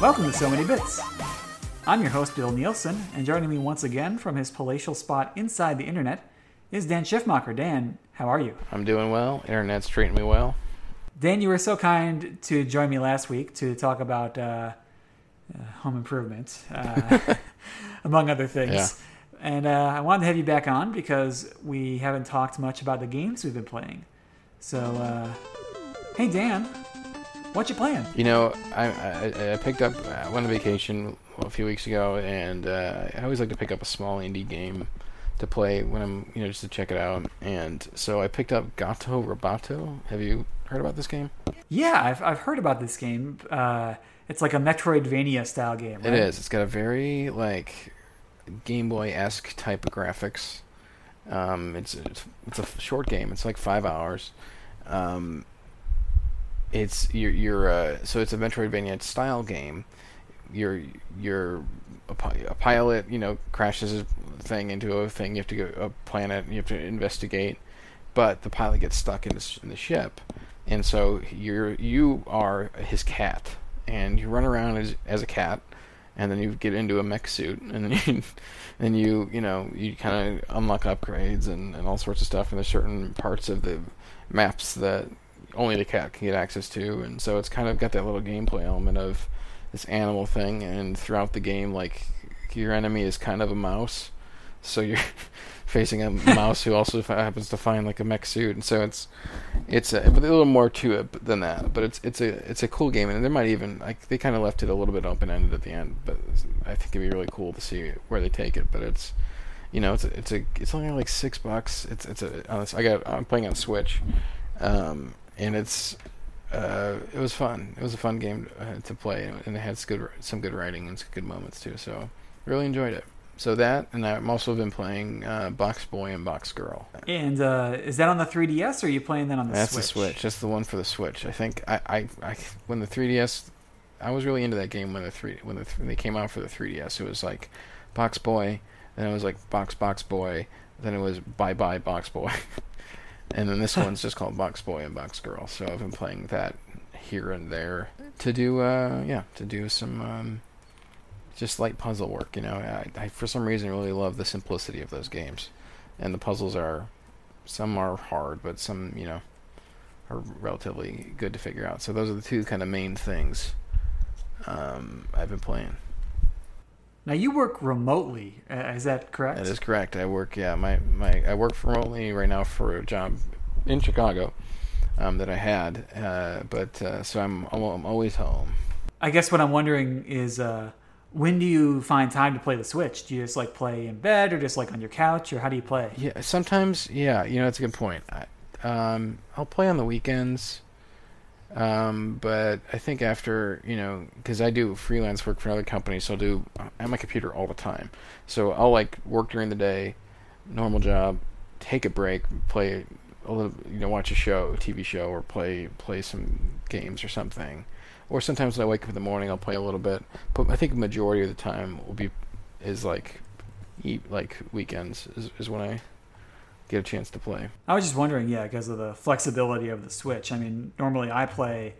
Welcome to So Many Bits. I'm your host, Bill Nielsen, and joining me once again from his palatial spot inside the internet is Dan Schiffmacher. Dan, how are you? I'm doing well. Internet's treating me well. Dan, you were so kind to join me last week to talk about uh, uh, home improvement, uh, among other things. Yeah. And uh, I wanted to have you back on because we haven't talked much about the games we've been playing. So, uh, hey, Dan, what you playing? You know, I, I, I picked up, I went on vacation a few weeks ago, and uh, I always like to pick up a small indie game to play when I'm, you know, just to check it out. And so I picked up Gato Roboto. Have you heard about this game? Yeah, I've, I've heard about this game. Uh, it's like a Metroidvania style game, right? It is. It's got a very, like, Game Boy esque type of graphics. Um, it's, it's it's a short game. It's like five hours. Um, it's you're, you're uh, so it's a Metroidvania style game. You're you're a, pilot. You know, crashes his thing into a thing. You have to go a planet. And you have to investigate, but the pilot gets stuck in the, in the ship, and so you're you are his cat, and you run around as as a cat, and then you get into a mech suit, and then you then you you know you kind of unlock upgrades and and all sorts of stuff, and there's certain parts of the maps that only the cat can get access to, and so it's kind of got that little gameplay element of this animal thing, and throughout the game, like your enemy is kind of a mouse, so you're facing a mouse who also happens to find like a mech suit, and so it's it's a, but a little more to it than that. But it's it's a it's a cool game, and there might even like they kind of left it a little bit open ended at the end, but I think it'd be really cool to see where they take it. But it's you know it's a, it's a it's only like six bucks. It's it's a honest, I got I'm playing on Switch, um, and it's uh, it was fun. It was a fun game uh, to play, and it had some good some good writing and some good moments too. So really enjoyed it. So that, and I've also been playing uh, Box Boy and Box Girl. And uh, is that on the 3DS or are you playing that on the That's Switch? That's the Switch. That's the one for the Switch. I think I, I, I when the 3DS, I was really into that game when the three when the when they came out for the 3DS. It was like Box Boy, then it was like Box Box Boy, then it was Bye Bye Box Boy, and then this one's just called Box Boy and Box Girl. So I've been playing that here and there to do uh yeah to do some um just light puzzle work. You know, I, I for some reason really love the simplicity of those games, and the puzzles are some are hard, but some you know are relatively good to figure out. So those are the two kind of main things um, I've been playing. Now you work remotely, is that correct? That is correct. I work yeah my my I work remotely right now for a job in Chicago um, that I had, uh, but uh, so I'm I'm always home. I guess what I'm wondering is uh, when do you find time to play the Switch? Do you just like play in bed or just like on your couch or how do you play? Yeah, sometimes yeah, you know it's a good point. I, um, I'll play on the weekends. Um, but I think after you know, because I do freelance work for other companies, so I'll do I'm my computer all the time. So I'll like work during the day, normal job, take a break, play a little, you know, watch a show, a TV show, or play play some games or something. Or sometimes when I wake up in the morning, I'll play a little bit. But I think majority of the time will be is like eat like weekends is, is when I get a chance to play. I was just wondering, yeah, because of the flexibility of the Switch. I mean, normally I play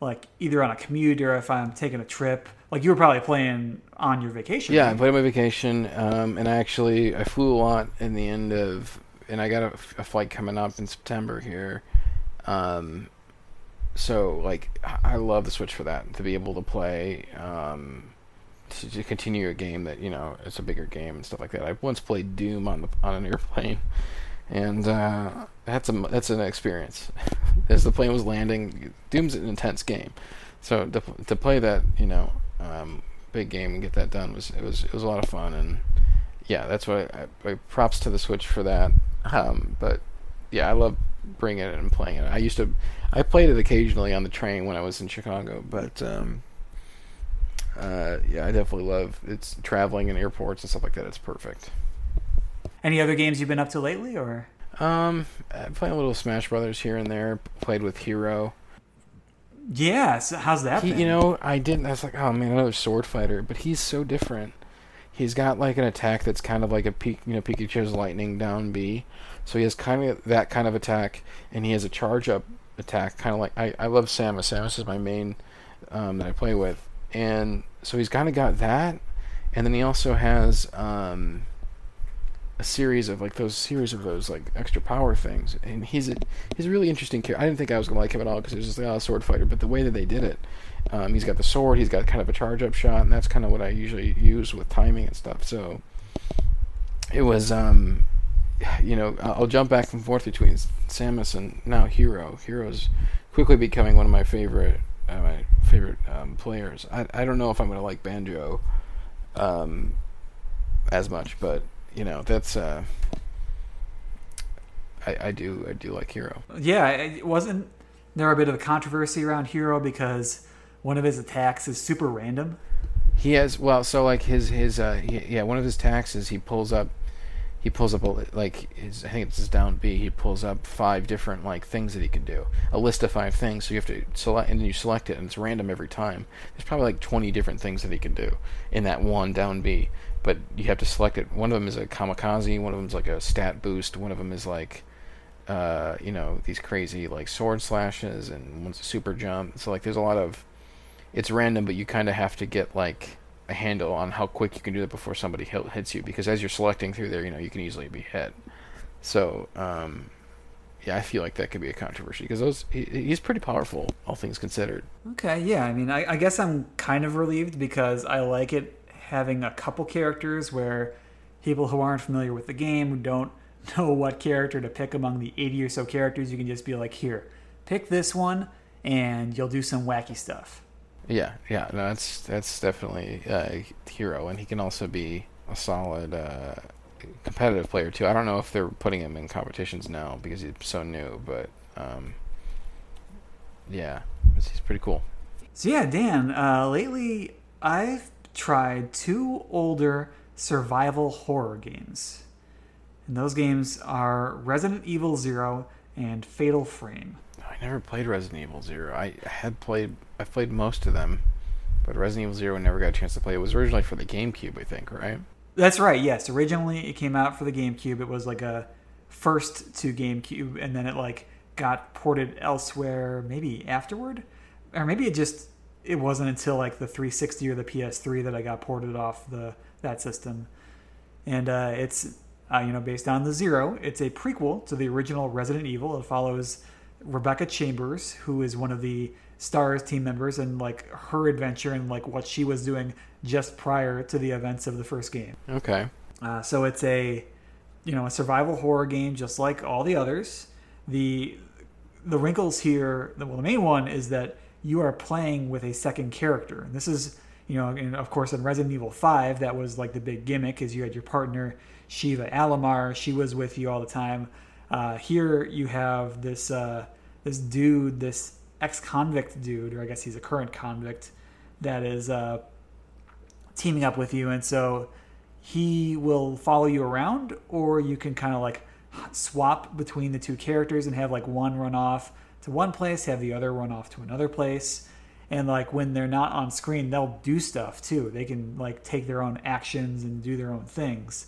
like either on a commute or if I'm taking a trip. Like you were probably playing on your vacation. Yeah, I played on my vacation, um, and I actually I flew a lot in the end of, and I got a, a flight coming up in September here. Um, so like I I love the Switch for that to be able to play, um, to, to continue a game that you know it's a bigger game and stuff like that. I once played Doom on the on an airplane, and uh, that's a that's an experience. As the plane was landing, Doom's an intense game, so to to play that you know um, big game and get that done was it was it was a lot of fun and yeah that's what I, I, I props to the Switch for that. Um, but yeah, I love bringing it and playing it. I used to I played it occasionally on the train when I was in Chicago, but um, uh, yeah, I definitely love it's traveling in airports and stuff like that. It's perfect. Any other games you've been up to lately, or Um, I play a little Smash Brothers here and there. Played with Hero. Yeah, so how's that? He, been? you know, I didn't. I was like, oh man, another sword fighter. But he's so different. He's got like an attack that's kind of like a peak, you know, Pikachu's lightning down B. So he has kind of that kind of attack, and he has a charge up attack, kind of like I, I love Samus. Samus is my main um, that I play with, and so he's kind of got that, and then he also has um, a series of like those series of those like extra power things, and he's a he's a really interesting character. I didn't think I was gonna like him at all because he's just like, oh, a sword fighter, but the way that they did it, um, he's got the sword, he's got kind of a charge up shot, and that's kind of what I usually use with timing and stuff. So it was um you know, I'll jump back and forth between Samus and now Hero. Hero's quickly becoming one of my favorite uh, my favorite um, players. I I don't know if I'm gonna like Banjo um, as much, but you know that's uh, I I do I do like Hero. Yeah, it wasn't there a bit of a controversy around Hero because one of his attacks is super random. He has well, so like his his uh he, yeah one of his taxes he pulls up he pulls up a, like his I think it's his down B. He pulls up five different like things that he can do, a list of five things. So you have to select, and then you select it, and it's random every time. There's probably like 20 different things that he can do in that one down B, but you have to select it. One of them is a kamikaze. One of them is like a stat boost. One of them is like, uh, you know, these crazy like sword slashes, and one's a super jump. So like, there's a lot of, it's random, but you kind of have to get like a handle on how quick you can do it before somebody hits you because as you're selecting through there, you know, you can easily be hit. So, um, yeah, I feel like that could be a controversy because those he, he's pretty powerful, all things considered. Okay, yeah, I mean, I, I guess I'm kind of relieved because I like it having a couple characters where people who aren't familiar with the game, don't know what character to pick among the 80 or so characters, you can just be like, here, pick this one, and you'll do some wacky stuff. Yeah, yeah, no, that's that's definitely a hero, and he can also be a solid uh, competitive player too. I don't know if they're putting him in competitions now because he's so new, but um, yeah, he's pretty cool. So yeah, Dan, uh, lately I've tried two older survival horror games, and those games are Resident Evil Zero and Fatal Frame. I never played Resident Evil Zero. I had played, I've played most of them, but Resident Evil Zero never got a chance to play. It was originally for the GameCube, I think, right? That's right. Yes, originally it came out for the GameCube. It was like a first to GameCube, and then it like got ported elsewhere, maybe afterward, or maybe it just it wasn't until like the 360 or the PS3 that I got ported off the that system. And uh, it's uh, you know based on the Zero. It's a prequel to the original Resident Evil. It follows Rebecca Chambers, who is one of the Stars team members, and like her adventure and like what she was doing just prior to the events of the first game. Okay. Uh, so it's a you know a survival horror game just like all the others. The the wrinkles here, well, the main one is that you are playing with a second character, and this is you know, and of course in Resident Evil Five that was like the big gimmick, is you had your partner Sheva Alomar. She was with you all the time. Uh, here you have this uh, this dude, this ex-convict dude, or I guess he's a current convict, that is uh, teaming up with you, and so he will follow you around, or you can kind of like swap between the two characters and have like one run off to one place, have the other run off to another place. And like when they're not on screen, they'll do stuff too. They can like take their own actions and do their own things.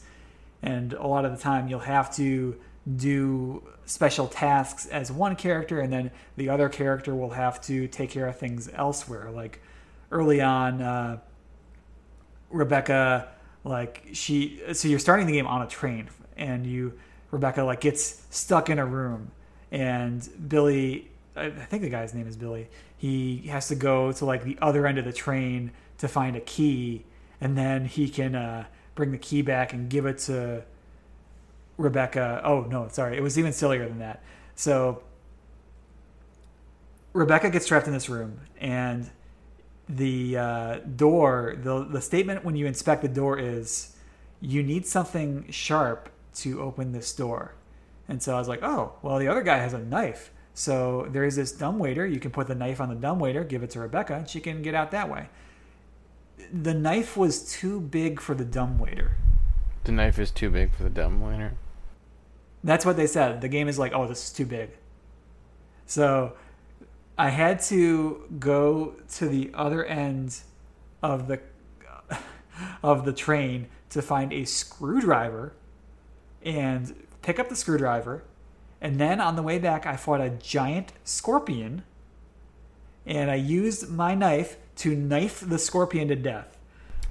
And a lot of the time, you'll have to do special tasks as one character, and then the other character will have to take care of things elsewhere. Like early on, uh, Rebecca, like she, so you're starting the game on a train, and you, Rebecca, like gets stuck in a room, and Billy, I think the guy's name is Billy. He has to go to like the other end of the train to find a key, and then he can uh, bring the key back and give it to Rebecca. Oh no, sorry, it was even sillier than that. So Rebecca gets trapped in this room, and the uh, door, the the statement when you inspect the door is, "You need something sharp to open this door." And so I was like, "Oh, well, the other guy has a knife." So there is this dumb waiter. You can put the knife on the dumb waiter, give it to Rebecca, and she can get out that way. The knife was too big for the dumb waiter. The knife is too big for the dumbwaiter. That's what they said. The game is like, oh, this is too big. So I had to go to the other end of the of the train to find a screwdriver and pick up the screwdriver. And then on the way back, I fought a giant scorpion and I used my knife to knife the scorpion to death.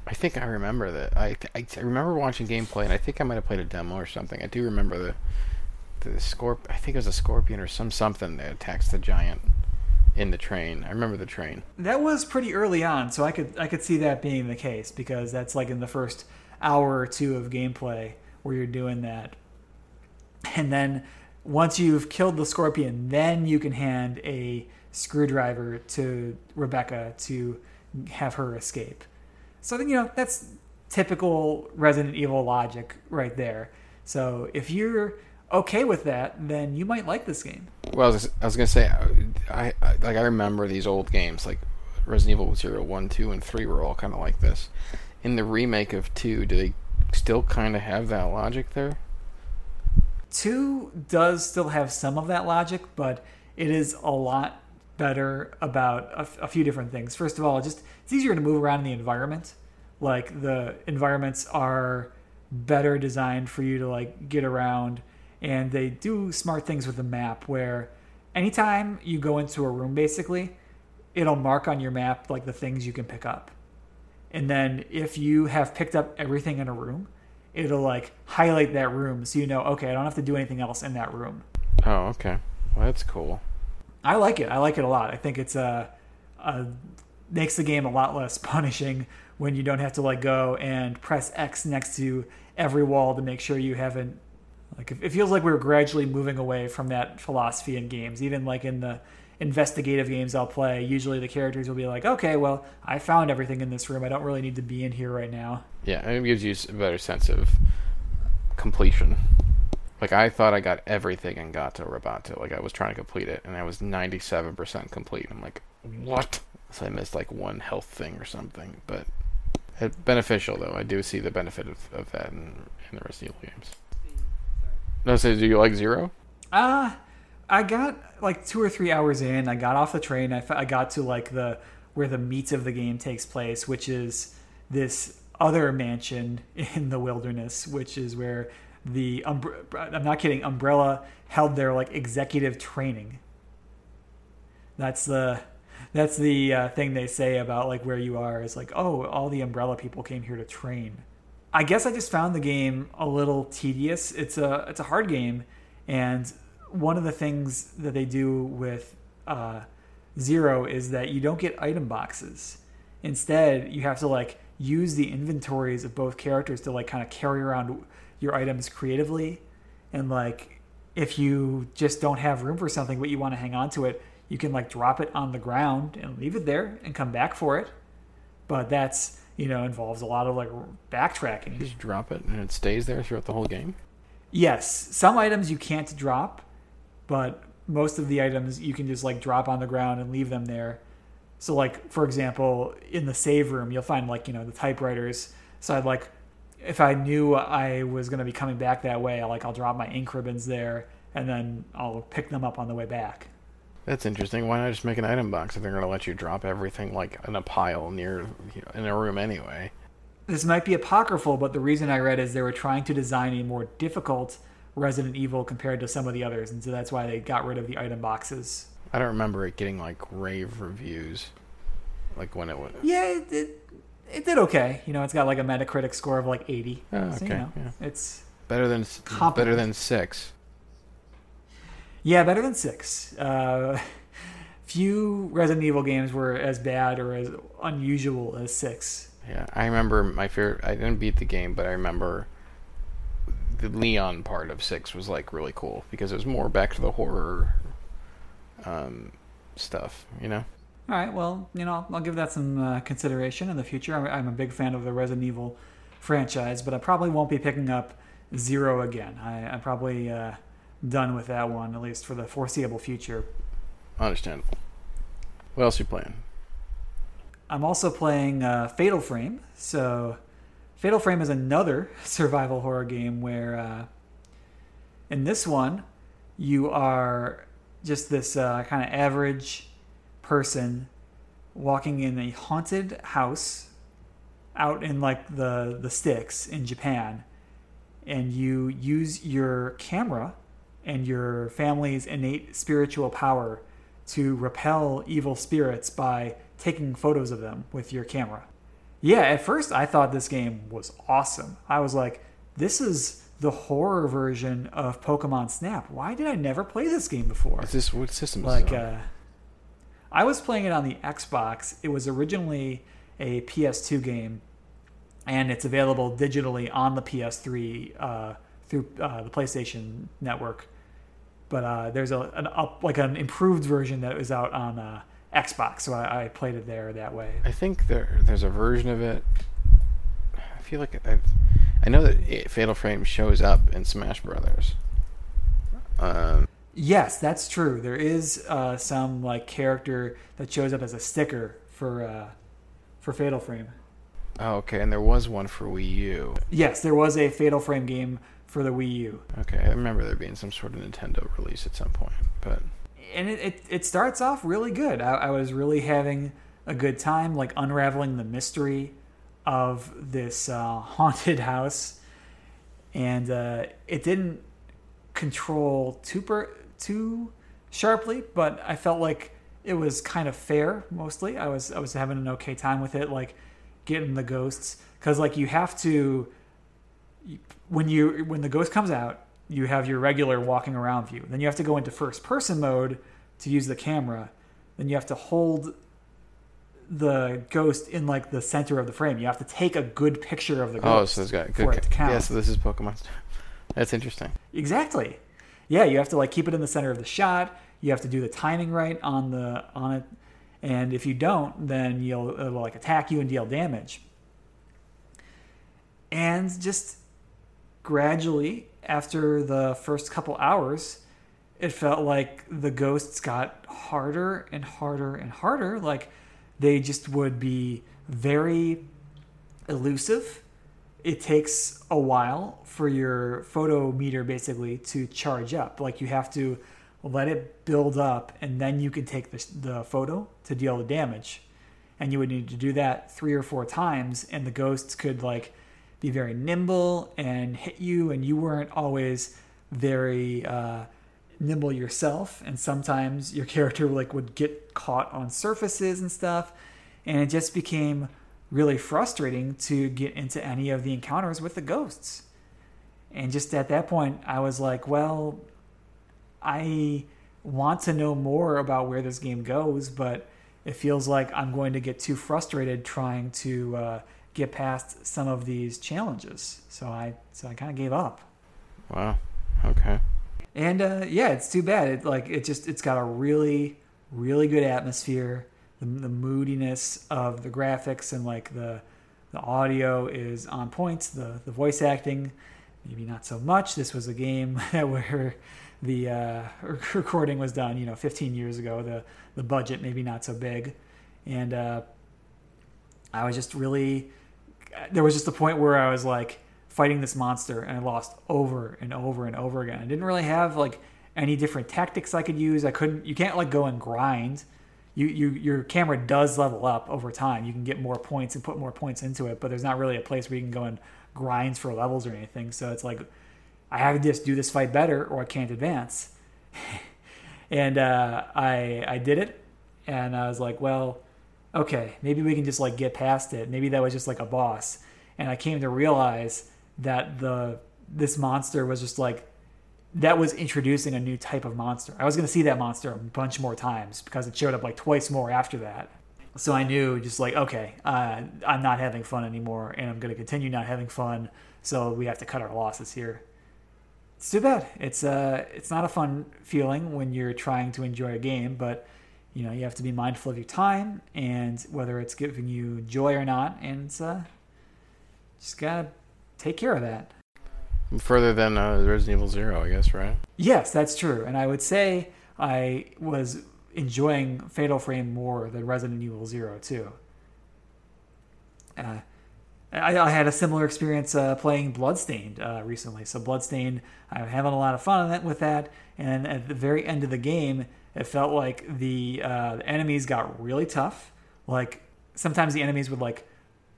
I think I remember that. I, I, I remember watching gameplay, and I think I might have played a demo or something. I do remember the the scorp. I think it was a scorpion or some something that attacks the giant in the train. I remember the train. That was pretty early on, so I could I could see that being the case because that's like in the first hour or two of gameplay where you're doing that. And then once you've killed the scorpion, then you can hand a screwdriver to Rebecca to have her escape. So I think you know that's typical Resident Evil logic right there. So if you're okay with that, then you might like this game. Well, I was, I was gonna say, I, I like I remember these old games like Resident Evil 0, 1, 2, and 3 were all kind of like this. In the remake of 2, do they still kind of have that logic there? 2 does still have some of that logic, but it is a lot better about a, a few different things. First of all, just it's easier to move around in the environment. Like the environments are better designed for you to like get around and they do smart things with the map where anytime you go into a room basically it'll mark on your map like the things you can pick up and then if you have picked up everything in a room it'll like highlight that room so you know okay i don't have to do anything else in that room oh okay well that's cool i like it i like it a lot i think it's a, a makes the game a lot less punishing when you don't have to like go and press X next to every wall to make sure you haven't like it feels like we're gradually moving away from that philosophy in games. Even like in the investigative games I'll play, usually the characters will be like, "Okay, well, I found everything in this room. I don't really need to be in here right now." Yeah, it gives you a better sense of completion. Like I thought I got everything in Gato Roboto. Like I was trying to complete it, and I was ninety-seven percent complete. I'm like, what? So I missed like one health thing or something, but it, beneficial though. I do see the benefit of, of that in, in the Resident Evil games. No, so do you like zero? Uh I got like two or three hours in. I got off the train. I, I got to like the where the meat of the game takes place, which is this other mansion in the wilderness, which is where the I'm not kidding. Umbrella held their like executive training. That's the that's the uh, thing they say about like where you are is like oh all the umbrella people came here to train i guess i just found the game a little tedious it's a it's a hard game and one of the things that they do with uh, zero is that you don't get item boxes instead you have to like use the inventories of both characters to like kind of carry around your items creatively and like if you just don't have room for something but you want to hang on to it you can like drop it on the ground and leave it there and come back for it. But that's you know involves a lot of like backtracking. You just drop it and it stays there throughout the whole game. Yes, some items you can't drop, but most of the items you can just like drop on the ground and leave them there. So like for example, in the save room, you'll find like you know the typewriters. So I'd like if I knew I was going to be coming back that way, I like I'll drop my ink ribbons there and then I'll pick them up on the way back. That's interesting. Why not just make an item box if they're going to let you drop everything like in a pile near you know, in a room anyway? This might be apocryphal, but the reason I read is they were trying to design a more difficult Resident Evil compared to some of the others, and so that's why they got rid of the item boxes. I don't remember it getting like rave reviews, like when it was. Yeah, it, it, it did okay. You know, it's got like a Metacritic score of like eighty. Oh, okay, so, you know, yeah. it's better than competent. better than six. Yeah, better than six. Uh, few Resident Evil games were as bad or as unusual as six. Yeah, I remember my favorite. I didn't beat the game, but I remember the Leon part of six was like really cool because it was more back to the horror um, stuff. You know. All right. Well, you know, I'll give that some uh, consideration in the future. I'm, I'm, a big fan of the Resident Evil franchise, but I probably won't be picking up Zero again. I, I probably. Uh, done with that one, at least for the foreseeable future. Understandable. What else are you playing? I'm also playing uh, Fatal Frame. So, Fatal Frame is another survival horror game where uh, In this one, you are just this uh, kind of average person walking in a haunted house out in like the the sticks in Japan and you use your camera and your family's innate spiritual power to repel evil spirits by taking photos of them with your camera. Yeah, at first I thought this game was awesome. I was like, this is the horror version of Pokemon Snap. Why did I never play this game before? Is this what system is like uh, I was playing it on the Xbox. It was originally a PS2 game, and it's available digitally on the PS3 uh, through uh, the PlayStation Network. But uh, there's a an up like an improved version that was out on uh, Xbox, so I, I played it there that way. I think there there's a version of it. I feel like I've, I know that Fatal Frame shows up in Smash Brothers. Um, Yes, that's true. There is uh, some like character that shows up as a sticker for uh, for Fatal Frame. oh, okay, and there was one for Wii U. Yes, there was a Fatal Frame game for the Wii U. Okay, I remember there being some sort of Nintendo release at some point, but and it, it, it starts off really good. I, I was really having a good time, like unraveling the mystery of this uh, haunted house, and uh, it didn't control too per, too sharply, but I felt like it was kind of fair. Mostly, I was I was having an okay time with it, like getting the ghosts, because like you have to when you when the ghost comes out, you have your regular walking around view. Then you have to go into first person mode to use the camera. Then you have to hold the ghost in like the center of the frame. You have to take a good picture of the ghost. oh, so it's got for good. it to ca- count. Yeah, so this is Pokemon. That's interesting. Exactly. Yeah, you have to like keep it in the center of the shot. You have to do the timing right on the on it, and if you don't, then you'll it'll like attack you and deal damage. And just gradually, after the first couple hours, it felt like the ghosts got harder and harder and harder. Like they just would be very elusive. It takes a while for your photo meter basically to charge up. Like you have to let it build up and then you can take the, the photo to deal the damage. And you would need to do that three or four times, and the ghosts could like be very nimble and hit you, and you weren't always very uh, nimble yourself. And sometimes your character like would get caught on surfaces and stuff, and it just became really frustrating to get into any of the encounters with the ghosts. And just at that point, I was like, well, I want to know more about where this game goes, but it feels like I'm going to get too frustrated trying to uh, get past some of these challenges. So I so I kind of gave up. Wow. Okay. And uh, yeah, it's too bad. It like it just it's got a really really good atmosphere. The, the moodiness of the graphics and like the the audio is on point. The the voice acting maybe not so much. This was a game where the uh, recording was done, you know, 15 years ago. The the budget maybe not so big, and uh, I was just really there was just a point where I was like fighting this monster and I lost over and over and over again. I didn't really have like any different tactics I could use. I couldn't. You can't like go and grind. You, you your camera does level up over time. You can get more points and put more points into it, but there's not really a place where you can go and grind for levels or anything. So it's like I have to just do this fight better or I can't advance. and uh, I I did it, and I was like, well, okay, maybe we can just like get past it. Maybe that was just like a boss. And I came to realize that the this monster was just like that was introducing a new type of monster. I was going to see that monster a bunch more times because it showed up like twice more after that. So I knew just like, okay, uh, I'm not having fun anymore and I'm going to continue not having fun. So we have to cut our losses here. It's too bad. It's uh, it's not a fun feeling when you're trying to enjoy a game, but you know you have to be mindful of your time and whether it's giving you joy or not, and uh, just gotta take care of that. Further than uh, Resident Evil Zero, I guess, right? Yes, that's true. And I would say I was enjoying Fatal Frame more than Resident Evil Zero too. Uh, I, I had a similar experience uh, playing Bloodstained uh, recently. So Bloodstained, I'm having a lot of fun with that. And at the very end of the game, it felt like the, uh, the enemies got really tough. Like sometimes the enemies would like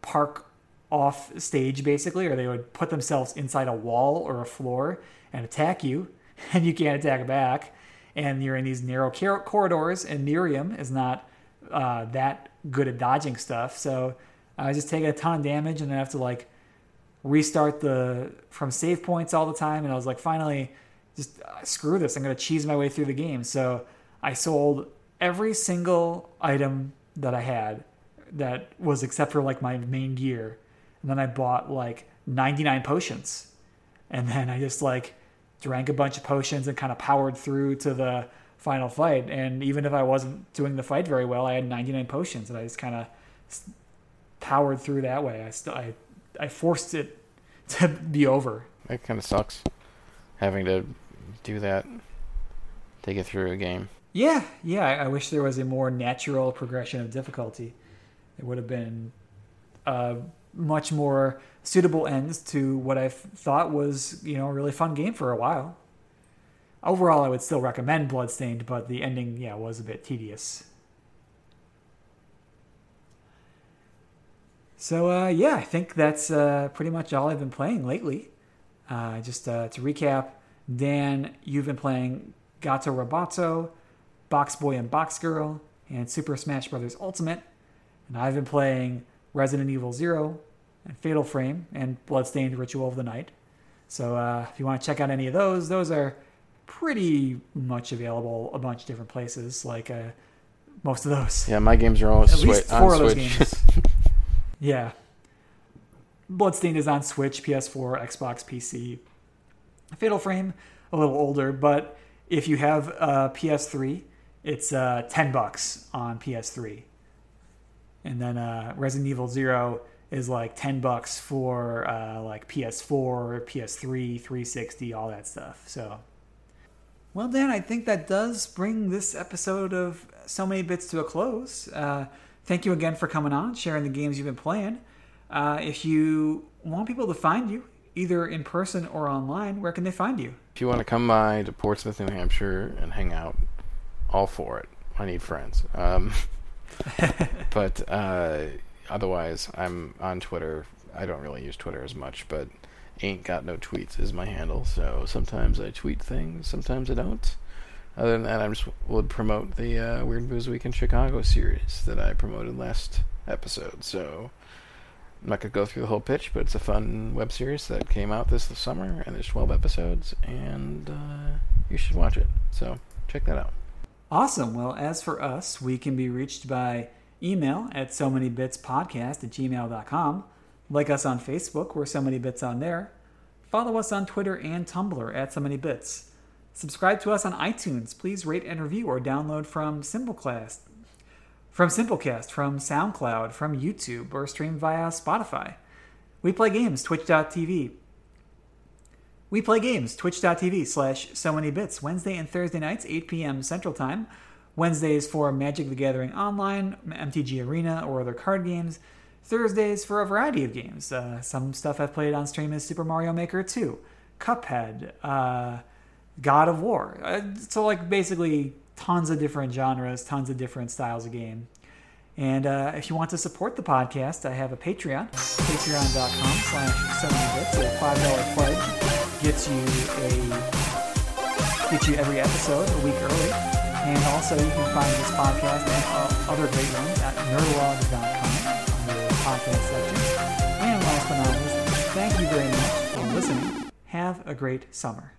park off stage basically, or they would put themselves inside a wall or a floor and attack you, and you can't attack back. And you're in these narrow corridors, and Miriam is not uh, that good at dodging stuff. So I just taking a ton of damage, and I have to like restart the from save points all the time. And I was like, finally, just uh, screw this. I'm gonna cheese my way through the game. So I sold every single item that I had that was except for like my main gear and then I bought like 99 potions. And then I just like drank a bunch of potions and kind of powered through to the final fight. And even if I wasn't doing the fight very well, I had 99 potions and I just kind of powered through that way. I still I I forced it to be over. It kind of sucks having to do that to get through a game. Yeah, yeah. I, I wish there was a more natural progression of difficulty. It would have been uh, much more suitable ends to what I thought was, you know, a really fun game for a while. Overall, I would still recommend Bloodstained, but the ending, yeah, was a bit tedious. So, uh, yeah, I think that's uh, pretty much all I've been playing lately. Uh, just uh, to recap, Dan, you've been playing Gato Roboto, Box Boy and Box Girl, and Super Smash Bros. Ultimate. And I've been playing Resident Evil Zero, and Fatal Frame, and Bloodstained Ritual of the Night. So uh, if you want to check out any of those, those are pretty much available a bunch of different places, like uh, most of those. Yeah, my games are all At swi- least four on of those Switch. games. yeah. Bloodstained is on Switch, PS4, Xbox, PC. Fatal Frame, a little older, but if you have a PS3, it's uh, 10 bucks on PS3 and then uh, Resident Evil Zero is like ten bucks for uh, like PS4, PS3, 360, all that stuff. So, well, Dan, I think that does bring this episode of So Many Bits to a close. Uh, thank you again for coming on, sharing the games you've been playing. Uh, if you want people to find you, either in person or online, where can they find you? If you want to come by to Portsmouth, New Hampshire, and hang out, all for it. I need friends. Um, but uh, otherwise, I'm on Twitter. I don't really use Twitter as much, but ain't got no tweets is my handle. So sometimes I tweet things, sometimes I don't. Other than that, I just would promote the uh, Weird Booze Week in Chicago series that I promoted last episode. So I'm not gonna go through the whole pitch, but it's a fun web series that came out this summer, and there's 12 episodes, and uh, you should watch it. So check that out. Awesome. Well, as for us, we can be reached by email at so many bits podcast at gmail.com. Like us on Facebook, we're so many bits on there. Follow us on Twitter and Tumblr at so many bits. Subscribe to us on iTunes. Please rate and review or download from Simplecast, from Simplecast, from SoundCloud, from YouTube, or stream via Spotify. We play games, twitch.tv. We play games, twitch.tv slash so many bits, Wednesday and Thursday nights, 8 p.m. Central Time. Wednesdays for Magic the Gathering Online, MTG Arena, or other card games. Thursdays for a variety of games. Uh, some stuff I've played on stream is Super Mario Maker 2, Cuphead, uh, God of War. Uh, so, like, basically tons of different genres, tons of different styles of game. And uh, if you want to support the podcast, I have a Patreon, patreon.com slash so many bits, a $5 pledge gets you a gets you every episode a week early. And also, you can find this podcast and other great ones at nerdlog.com under the podcast section. And last but not least, thank you very much for listening. Have a great summer.